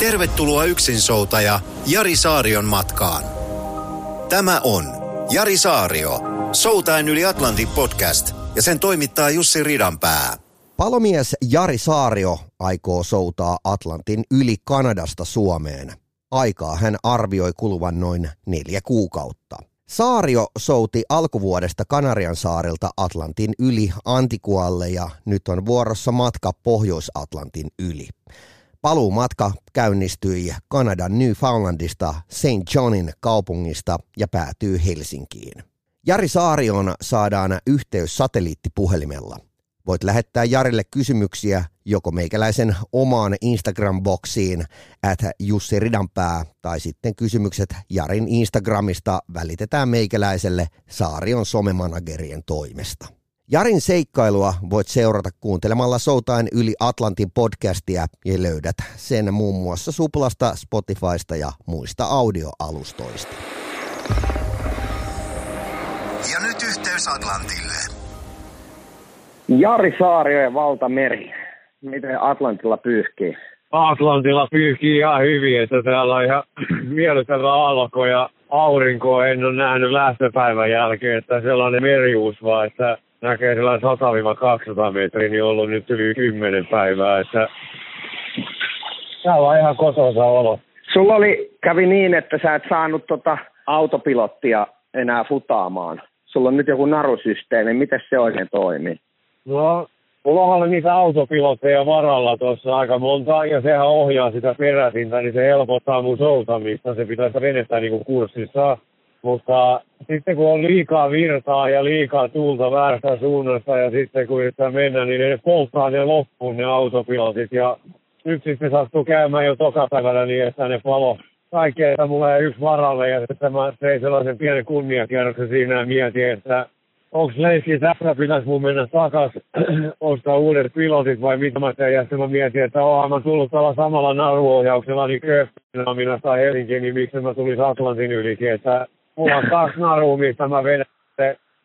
Tervetuloa yksinsoutaja Jari Saarion matkaan. Tämä on Jari Saario, Soutaen yli Atlantin podcast ja sen toimittaa Jussi Ridanpää. Palomies Jari Saario aikoo soutaa Atlantin yli Kanadasta Suomeen. Aikaa hän arvioi kuluvan noin neljä kuukautta. Saario souti alkuvuodesta Kanarian saarilta Atlantin yli Antikualle ja nyt on vuorossa matka Pohjois-Atlantin yli. Paluumatka käynnistyi Kanadan Newfoundlandista St. Johnin kaupungista ja päätyy Helsinkiin. Jari Saarion saadaan yhteys satelliittipuhelimella. Voit lähettää Jarille kysymyksiä joko meikäläisen omaan Instagram-boksiin at Jussi Ridanpää tai sitten kysymykset Jarin Instagramista välitetään meikäläiselle Saarion somemanagerien toimesta. Jarin seikkailua voit seurata kuuntelemalla Soutain yli Atlantin podcastia ja löydät sen muun muassa Suplasta, Spotifysta ja muista audioalustoista. Ja nyt yhteys Atlantille. Jari Saario ja Valtameri. Miten Atlantilla pyyhkii? Atlantilla pyyhkii ihan hyvin, että täällä on ihan miellyttävä alko ja aurinko en ole nähnyt lähtöpäivän jälkeen, että sellainen meriuus vaan, että näkee sellainen 100-200 metriä, niin on ollut nyt yli 10 päivää, että täällä on ihan kotoisa olo. Sulla oli, kävi niin, että sä et saanut tota autopilottia enää futaamaan. Sulla on nyt joku narusysteemi, miten se oikein toimii? No, mulla on niitä autopilotteja varalla tuossa aika monta, ja sehän ohjaa sitä perätintä, niin se helpottaa mun soutamista. Se pitäisi venettää niin kuin kurssissa. Mutta sitten kun on liikaa virtaa ja liikaa tuulta väärästä suunnasta ja sitten kun yrittää mennä, niin ne polttaa ne loppuun ne autopilotit. Ja nyt sitten sattuu käymään jo tokapäivänä niin, että ne palo kaikkea, että mulla ei yksi varalle ja sitten mä tein sellaisen pienen kunniakierroksen siinä ja mietin, että onko leikki tässä pitäisi mun mennä takas ostaa uudet pilotit vai mitä mä tein. Ja sitten mä mietin, että oonhan mä tullut tällä samalla naruohjauksella niin Kööpenhaminasta Helsinkiin, niin miksi mä tulin Atlantin ylikin. Että mulla on kaksi narua, mistä mä vedän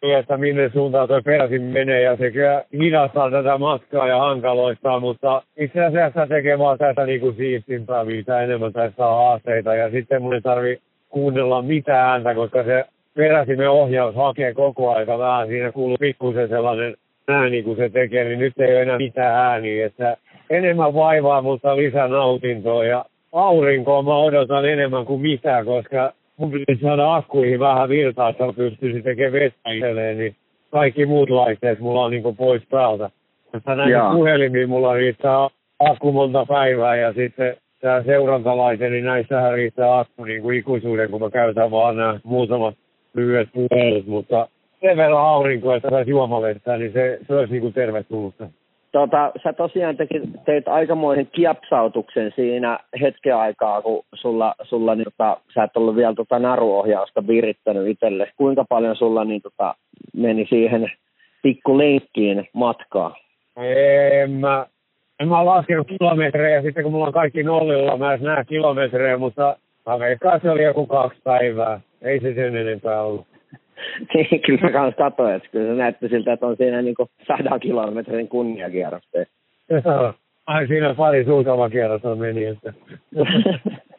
että minne suuntaan tuo peräsin menee ja se kyllä hidastaa tätä matkaa ja hankaloittaa, mutta itse asiassa tekee vaan tästä niin kuin siistimpää, mitä enemmän tässä saa haasteita ja sitten mun ei tarvi kuunnella mitään ääntä, koska se peräsimen ohjaus hakee koko aika vähän. Siinä kuuluu pikkusen sellainen ääni, kun se tekee, niin nyt ei ole enää mitään ääniä. Että enemmän vaivaa, mutta lisää nautintoa. Ja aurinkoa mä odotan enemmän kuin mitään, koska mun pitäisi saada akkuihin vähän virtaa, että pystyisin tekemään vettä itselleen, niin kaikki muut laitteet mulla on niin pois päältä. Mutta näin puhelimiin mulla riittää akku monta päivää ja sitten tämä seurantalaite, niin näissähän riittää akku niin kuin ikuisuuden, kun mä käytän vaan nämä muutamat lyhyet puhelut, mutta sen verran aurinkoa, että saisi juomavettä, niin se, se olisi niin kuin tervetullutta. Tota, sä tosiaan teki, teit aikamoisen kiapsautuksen siinä hetken aikaa, kun sulla, sulla niin, tota, sä et ollut vielä tota naruohjausta virittänyt itselle. Kuinka paljon sulla niin, tota, meni siihen pikku lenkkiin matkaa? En mä, en mä laskenut kilometrejä, sitten kun mulla on kaikki nollilla, mä en näe kilometrejä, mutta mä veikkaan se oli joku kaksi päivää. Ei se sen enempää ollut. niin, kyllä mä kanssa katsoin, että kyllä se näytti siltä, että on siinä niin sadan kilometrin kunniakierrosta. Joo, ai siinä pari kierrosta meni, että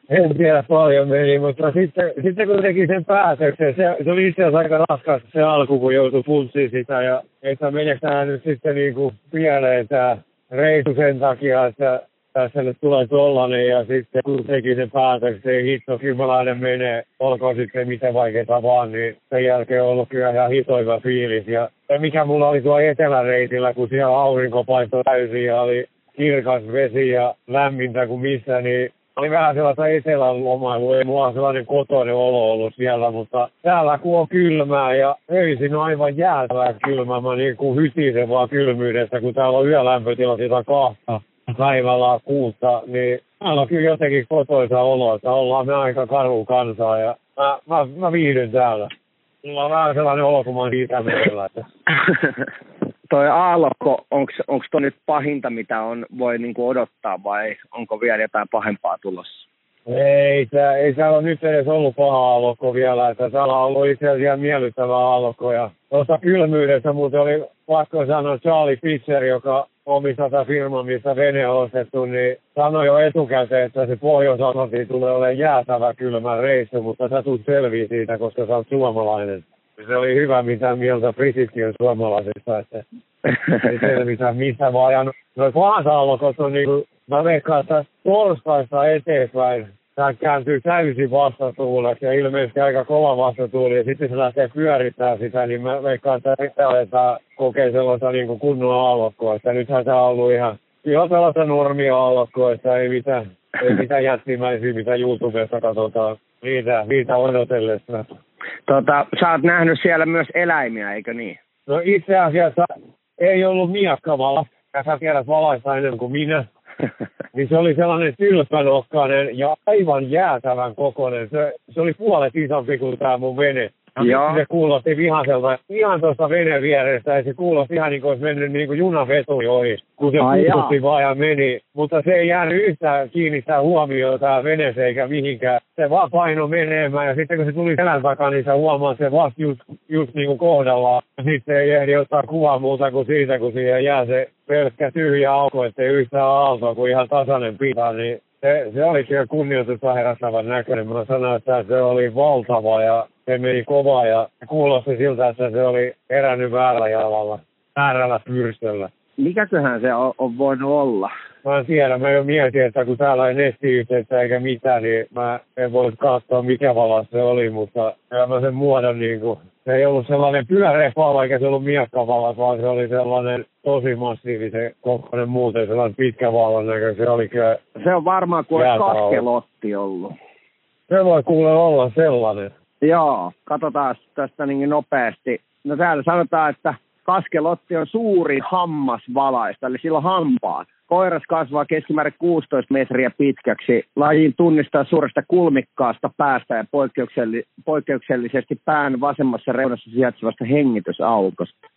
en tiedä paljon meni, mutta sitten, sitten kun teki sen päätöksen, se, se oli itse asiassa aika raskas se alku, kun joutui funtsiin sitä ja että meneekö nyt sitten niin kuin pieleen tämä reisu sen takia, että tässä nyt tulee tollanen ja sitten kun teki sen päätöksen, hitto, kymmalainen menee, olkoon sitten miten vaikeaa vaan, niin sen jälkeen on ollut kyllä ihan hitoiva fiilis. Ja, ja mikä mulla oli tuo eteläreitillä, kun siellä aurinko paistoi täysin ja oli kirkas vesi ja lämmintä kuin missä, niin oli vähän sellaista etelän lomailua, ei mulla sellainen kotoinen olo ollut siellä, mutta täällä kun on kylmää ja öisin on aivan jäätävää kylmää, mä niin kuin hytisen vaan kylmyydestä, kun täällä on yölämpötila sitä kahta päivällä kuutta, niin täällä on kyllä jotenkin kotoisa olo, että ollaan me aika karu kansaa ja mä, mä, mä viihdyn täällä. Mulla on vähän sellainen olo, kun mä oon Itämerellä. Että... toi aallokko, onko toi nyt pahinta, mitä on, voi niinku odottaa vai onko vielä jotain pahempaa tulossa? Ei, tää, ei täällä ole nyt edes ollut paha aallokko vielä, että täällä on ollut itse asiassa miellyttävä aallokko. Ja tuossa kylmyydessä muuten oli pakko sanoa Charlie Fisher, joka omistaa tätä firmaa, missä vene on ostettu, niin sanoi jo etukäteen, että se pohjois tulee olemaan jäätävä kylmä reissu, mutta sä tulet selviä siitä, koska sä oot suomalainen. Se oli hyvä, mitä mieltä Brititkin on suomalaisista, että ei selvitä mistä vaan. Ja no, on niin mä veikkaan, että torstaista eteenpäin. Tämä kääntyy täysin vastatuuleksi ja ilmeisesti aika kova vastatuuli. Ja sitten se lähtee pyörittämään sitä, niin mä veikkaan, että sitten aletaan kokea sellaista niin kuin kunnon aallokkoa, että nythän tämä on ollut ihan, ihan sellaista normia aallokkoa, että ei mitään, ei mitään jättimäisiä, mitä YouTubesta katsotaan, niitä, niitä odotellessa. Tota, sä oot nähnyt siellä myös eläimiä, eikö niin? No itse asiassa ei ollut miakkavala, ja sä tiedät valaista enemmän kuin minä niin se oli sellainen tylppänokkainen ja aivan jäätävän kokoinen. Se, se oli puolet isompi kuin tämä mun vene. Ja se kuulosti vihaselta ihan tuosta veneen vierestä ja se kuulosti ihan niin kuin olisi mennyt niin kuin junaveturi ohi, kun se puututti vaan ja meni. Mutta se ei jäänyt yhtään kiinnittää huomiota veneeseen eikä mihinkään. Se vaan paino menemään ja sitten kun se tuli selän takaa, niin sä huomaat se vasta just, just niin kuin kohdallaan. Sitten ei ehdi ottaa kuvaa muuta kuin siitä, kun siihen jää se pelkkä tyhjä auko, ettei yhtään aaltoa kuin ihan tasainen pita, niin se, se oli kyllä kunnioitusta herättävän näköinen. Mä sanoin, että se oli valtava ja se meni kovaa ja kuulosti siltä, että se oli erännyt väärällä jalalla, väärällä pyrstöllä. Mikäköhän se on, on voinut olla? Mä en tiedä, mä jo mietin, että kun täällä ei nettiyhteyttä eikä mitään, niin mä en voi katsoa mikä valas se oli, mutta mä sen muodon niin kuin, se ei ollut sellainen pyöreä eikä se ollut miakkavalas, vaan se oli sellainen tosi massiivisen kokoinen muuten, sellainen pitkä valon näkö, se oli kyllä... Se on varmaan kuin kaskelotti ollut. Se voi kuule olla sellainen. Joo, katsotaan tästä niin nopeasti. No täällä sanotaan, että kaskelotti on suurin hammas valaista, eli sillä on hampaat. Koiras kasvaa keskimäärin 16 metriä pitkäksi. Lajin tunnistaa suuresta kulmikkaasta päästä ja poikkeuksellisesti pään vasemmassa reunassa sijaitsevasta hengitysaukosta.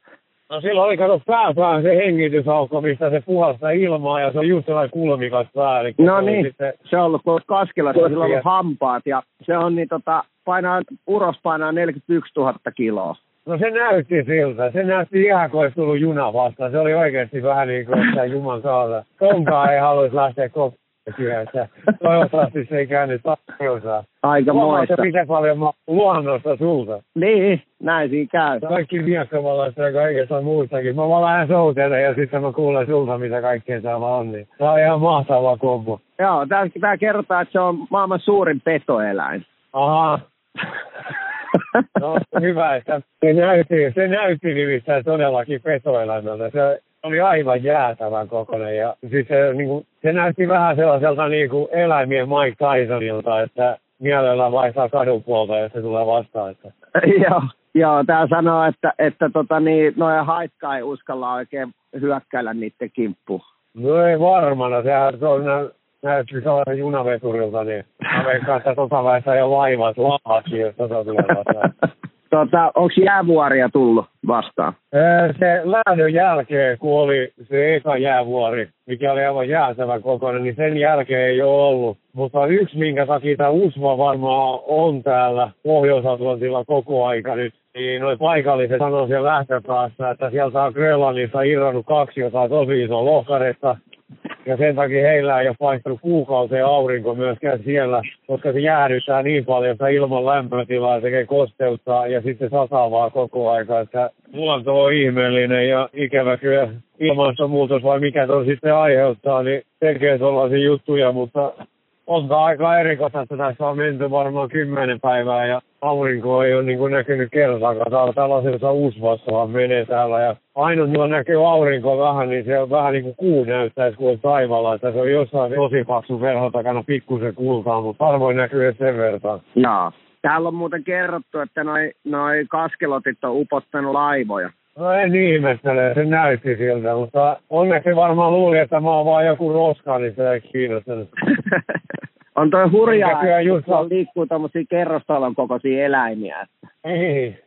No silloin oli kato pääpään se hengitysaukko, mistä se puhastaa ilmaa ja se on just sellainen kulmikas pää. Eli no niin, sitten... se on ollut tuossa Kaskelassa, sillä on ollut hampaat ja se on niin tota, painaa, uros painaa 41 000 kiloa. No se näytti siltä. Se näytti ihan kuin olisi tullut juna vastaan. Se oli oikeasti vähän niin kuin, että Juman kautta. Tonkaan ei haluaisi lähteä koppityössä. Toivottavasti se ei käynyt tarjosaa. Aika moista. Mitä paljon luonnosta sulta. Niin, näin siinä käy. Kaikki miekkavalasta ja kaikesta muustakin. Mä vaan lähden soutelle ja sitten mä kuulen sulta, mitä kaikkea täällä on. Niin. Tämä on ihan mahtava kombo. Joo, tämä kertoo, että se on maailman suurin petoeläin. Aha. No hyvä, että se näytti, se näytti nimittäin todellakin petoelämältä. Se oli aivan jäätävän kokoinen ja siis se, niin kuin, se näytti vähän sellaiselta niin kuin eläimien Mike Tysonilta, että mielellään vaihtaa kadun puolta ja se tulee vastaan. Että. Joo, joo tämä sanoo, että, että tota, niin, noja haitkaa ei uskalla oikein hyökkäillä niiden kimppuun. No ei varmana, sehän on näytti sellainen junaveturilta, niin että tota vaiheessa jo laivat laahaksi, jos tota tulee vastaan. Tota, onko jäävuoria tullut vastaan? Se lähdön jälkeen, kun oli se eka jäävuori, mikä oli aivan jäätävä kokoinen, niin sen jälkeen ei ole ollut. Mutta yksi, minkä takia tämä USMA varmaan on täällä Pohjois-Atlantilla koko aika nyt, niin noin paikalliset sanoo siellä lähtöpäässä, että sieltä on Grönlannissa irronnut kaksi jotain tosi iso lohkaretta, ja sen takia heillä ei ole paistunut kuukauteen aurinko myöskään siellä, koska se jäädyttää niin paljon sitä ilman lämpötilaa, tekee kosteutta ja sitten sataa koko aika, että luonto on ihmeellinen ja ikävä kyllä ilmastonmuutos vai mikä tuon sitten aiheuttaa, niin tekee tuollaisia juttuja, mutta on aika erikoista, että tässä on menty varmaan kymmenen päivää ja aurinko ei ole niin kuin näkynyt kertaakaan. Täällä tällaisessa uusvassa vaan menee täällä ja ainoa, millä näkyy aurinko vähän, niin se on vähän niin kuin kuu näyttäisi kuin taivaalla, että se on jossain tosi paksu verho takana pikkusen kultaa, mutta harvoin näkyy sen verran. Jaa. Täällä on muuten kerrottu, että noi, noi kaskelotit on upottanut laivoja. No en ihmettele, se näytti siltä, mutta onneksi varmaan luuli, että mä oon vaan joku roska, niin se ei kiinnostanut. on toi hurjaa, just että on- liikkuu tommosia kerrostalon kokoisia eläimiä. Ei,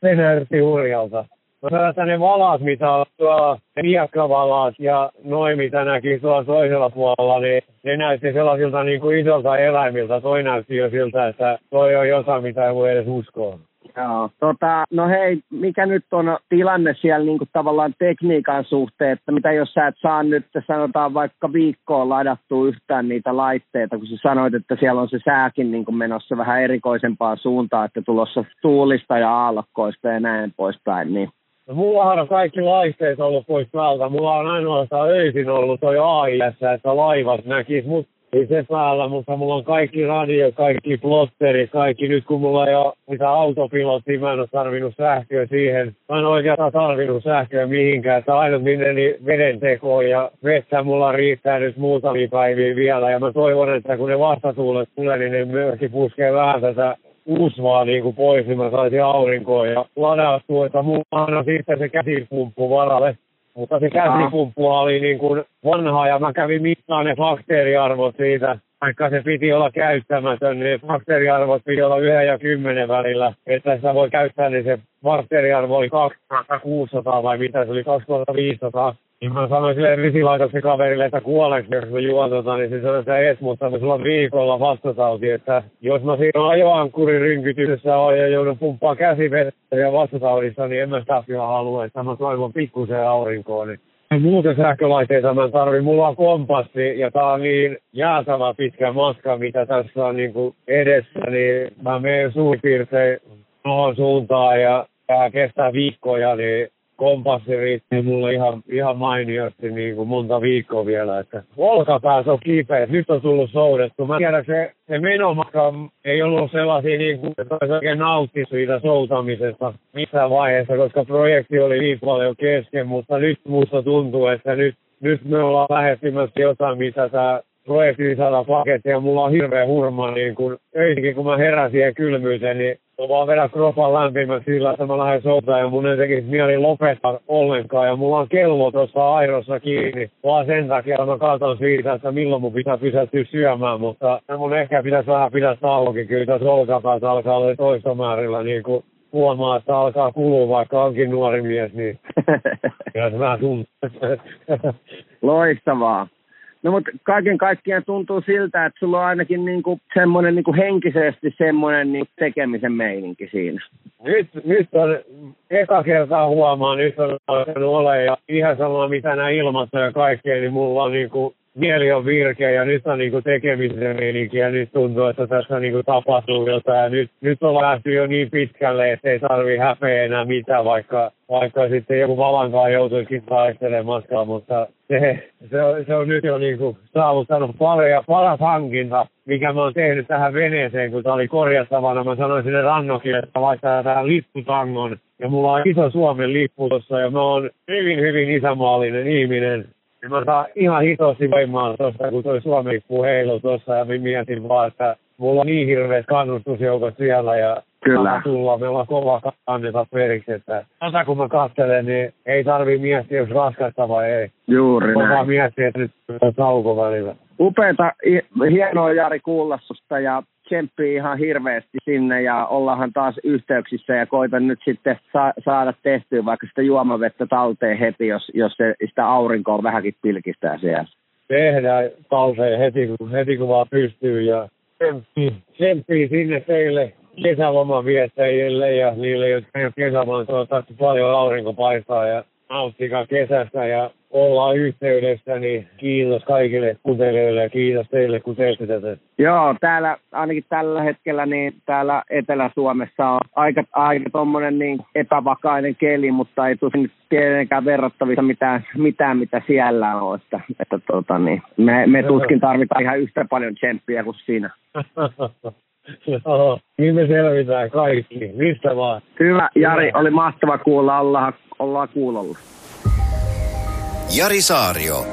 se näytti hurjalta. No sellaista ne valat, mitä on tuolla, miekkavalat ja noin, mitä näki tuolla toisella puolella, niin ne näytti sellaisilta niin kuin isolta eläimiltä. Toi näytti jo siltä, että toi on jotain, mitä ei voi edes uskoa. Joo. Tota, no hei, mikä nyt on tilanne siellä niin kuin tavallaan tekniikan suhteen, että mitä jos sä et saa nyt sanotaan vaikka viikkoon ladattua yhtään niitä laitteita, kun sä sanoit, että siellä on se sääkin niin kuin menossa vähän erikoisempaan suuntaan, että tulossa tuulista ja aallokkoista ja näin poispäin, niin No, mullahan on kaikki laitteet ollut pois päältä. Mulla on ainoastaan öisin ollut toi AIS, että laivat näkis mut itse päällä, mutta mulla on kaikki radio, kaikki plotterit, kaikki nyt kun mulla ei ole mitä autopilottia, mä en ole tarvinnut sähköä siihen. Mä en oikeastaan tarvinnut sähköä mihinkään, että ainut minne niin veden tekoon ja vettä mulla riittää nyt muutamia päiviä vielä. Ja mä toivon, että kun ne vastatuulet tulee, niin ne myöskin puskee vähän tätä usvaa niin kuin pois, niin mä saisin aurinkoon ja ladattua, että mulla on sitten se käsipumppu varalle. Mutta se käsipumppu oli niin kuin vanha ja mä kävin mittaan ne bakteeriarvot siitä. Vaikka se piti olla käyttämätön, niin bakteeriarvot piti olla 1 ja 10 välillä. Että sitä voi käyttää, niin se bakteeriarvo oli 2600 vai mitä se oli, 2500. Niin mä sanoin sille vesilaitoksen kaverille, että kuoleeko, jos mä juon tota, niin se sanoi, että et, mutta sulla on viikolla vastatauti, että jos mä siinä ajoankkurin rynkytyksessä on ja joudun pumppaa käsivettä ja vastataudissa, niin en mä sitä kyllä halua, että mä toivon pikkusen aurinkoon. Niin Muuten sähkölaitteita mä en tarvi. Mulla on kompassi ja tää on niin jäätävä pitkä matka, mitä tässä on niin kuin edessä, niin mä menen suurin piirtein tuohon suuntaan ja tää kestää viikkoja, niin kompassi riitti mulle ihan, ihan mainiosti niin kuin monta viikkoa vielä, että olkapäässä on kipeä, nyt on tullut soudettu. Mä tiedän, se, se menomatka ei ollut sellaisia niin kuin, että olisi oikein nautti siitä soutamisesta missään vaiheessa, koska projekti oli niin paljon kesken, mutta nyt musta tuntuu, että nyt, nyt me ollaan lähestymässä jotain, mitä tämä projekti saada pakettia ja mulla on hirveä hurma, niin kun öisinkin kun mä heräsin siihen kylmyyteen, niin mä vaan vedän kropan lämpimän sillä, että mä lähden sotaan ja mun ei tekisi mieli lopettaa ollenkaan. Ja mulla on kello tuossa airossa kiinni, vaan sen takia että mä katson siitä, että milloin mun pitää pysähtyä syömään, mutta mun ehkä pitäisi vähän pitää taukokin. Kyllä tässä olkapäätä alkaa olla toista määrillä, niin kuin huomaa, että alkaa kulua, vaikka onkin nuori mies, niin kyllä se vähän tuntuu. Loistavaa. No mutta kaiken kaikkiaan tuntuu siltä, että sulla on ainakin niinku semmoinen niinku henkisesti semmoinen niinku tekemisen meininki siinä. Nyt, nyt on eka kertaa huomaan, nyt on alkanut olla ja ihan sama mitä nämä ilmassa ja kaikkea, niin mulla on niinku mieli on virkeä ja nyt on niinku tekemisen meininki ja nyt tuntuu, että tässä niinku tapahtuu jotain. Nyt, nyt on lähty jo niin pitkälle, että ei tarvi häpeä enää mitään, vaikka, vaikka sitten joku valankaan joutuisikin taistelemaan matkaa, mutta se, se, on, se on nyt jo niinku saavuttanut paljon ja paras hankinta, mikä mä oon tehnyt tähän veneeseen, kun tää oli korjattavana. Mä sanoin sinne rannokille, että laittaa tähän lipputangon. Ja mulla on iso Suomen lippu tossa ja mä oon hyvin, hyvin isämaallinen ihminen. Ja mä saan ihan hitosti voimaa tuosta, kun toi Suomi lippu heilu tuossa ja mä mietin vaan, että mulla on niin hirveät kannustusjoukot siellä ja Kyllä. Tulla, ollaan kova anneta periksi, että tätä kun mä katselen, niin ei tarvii miettiä, jos raskasta vai ei. Juuri vaan näin. miettiä, että nyt on tauko välillä. Upeeta, hienoa Jari kuulla susta ja tsemppii ihan hirveästi sinne ja ollaanhan taas yhteyksissä ja koitan nyt sitten sa- saada tehtyä vaikka sitä juomavettä talteen heti, jos, jos se, sitä aurinkoa vähänkin pilkistää siellä. Tehdään talteen heti, kun, heti kun vaan pystyy ja tsemppii, tsemppii sinne teille kesäloman viettäjille ja niille, jotka ei ole kesäloman, toivottavasti paljon aurinko paistaa ja nauttikaa kesästä ja ollaan yhteydessä, niin kiitos kaikille kuuntelijoille ja kiitos teille, kun teette tätä. Joo, täällä ainakin tällä hetkellä niin täällä Etelä-Suomessa on aika, aika tommonen niin epävakainen keli, mutta ei tuskin nyt tietenkään verrattavissa mitään, mitään mitä siellä on. Että, että tota niin, me, me tuskin tarvitaan ihan yhtä paljon tsemppiä kuin siinä. Joo, niin me selvitään kaikki, mistä vaan. Hyvä, Jari, oli mahtava kuulla, ollaan, ollaan kuulolla. Jari Saario.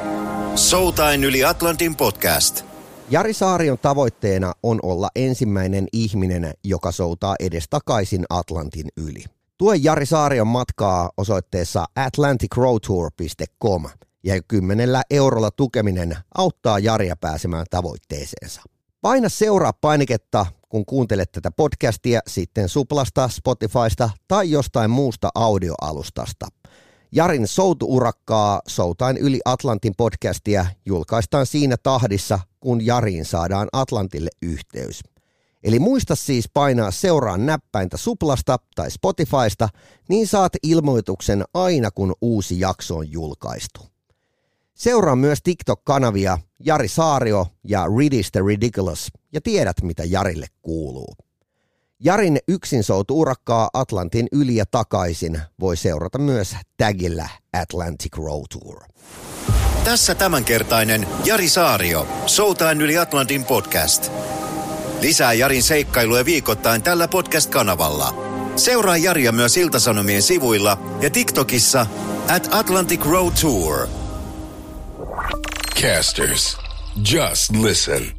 Soutain yli Atlantin podcast. Jari Saarion tavoitteena on olla ensimmäinen ihminen, joka soutaa edestakaisin Atlantin yli. Tue Jari Saarion matkaa osoitteessa atlanticroadtour.com ja kymmenellä eurolla tukeminen auttaa Jaria pääsemään tavoitteeseensa. Paina seuraa painiketta, kun kuuntelet tätä podcastia sitten Suplasta, Spotifysta tai jostain muusta audioalustasta. Jarin soutuurakkaa Soutain yli Atlantin podcastia julkaistaan siinä tahdissa, kun Jariin saadaan Atlantille yhteys. Eli muista siis painaa seuraa näppäintä Suplasta tai Spotifysta, niin saat ilmoituksen aina kun uusi jakso on julkaistu. Seuraa myös TikTok-kanavia Jari Saario ja Ridis the Ridiculous ja tiedät mitä Jarille kuuluu. Jarin yksin urakkaa Atlantin yli ja takaisin voi seurata myös tagillä Atlantic Road Tour. Tässä tämänkertainen Jari Saario, Soutaan yli Atlantin podcast. Lisää Jarin seikkailuja viikoittain tällä podcast-kanavalla. Seuraa Jaria myös Iltasanomien sivuilla ja TikTokissa at Atlantic Road Tour. Casters, just listen.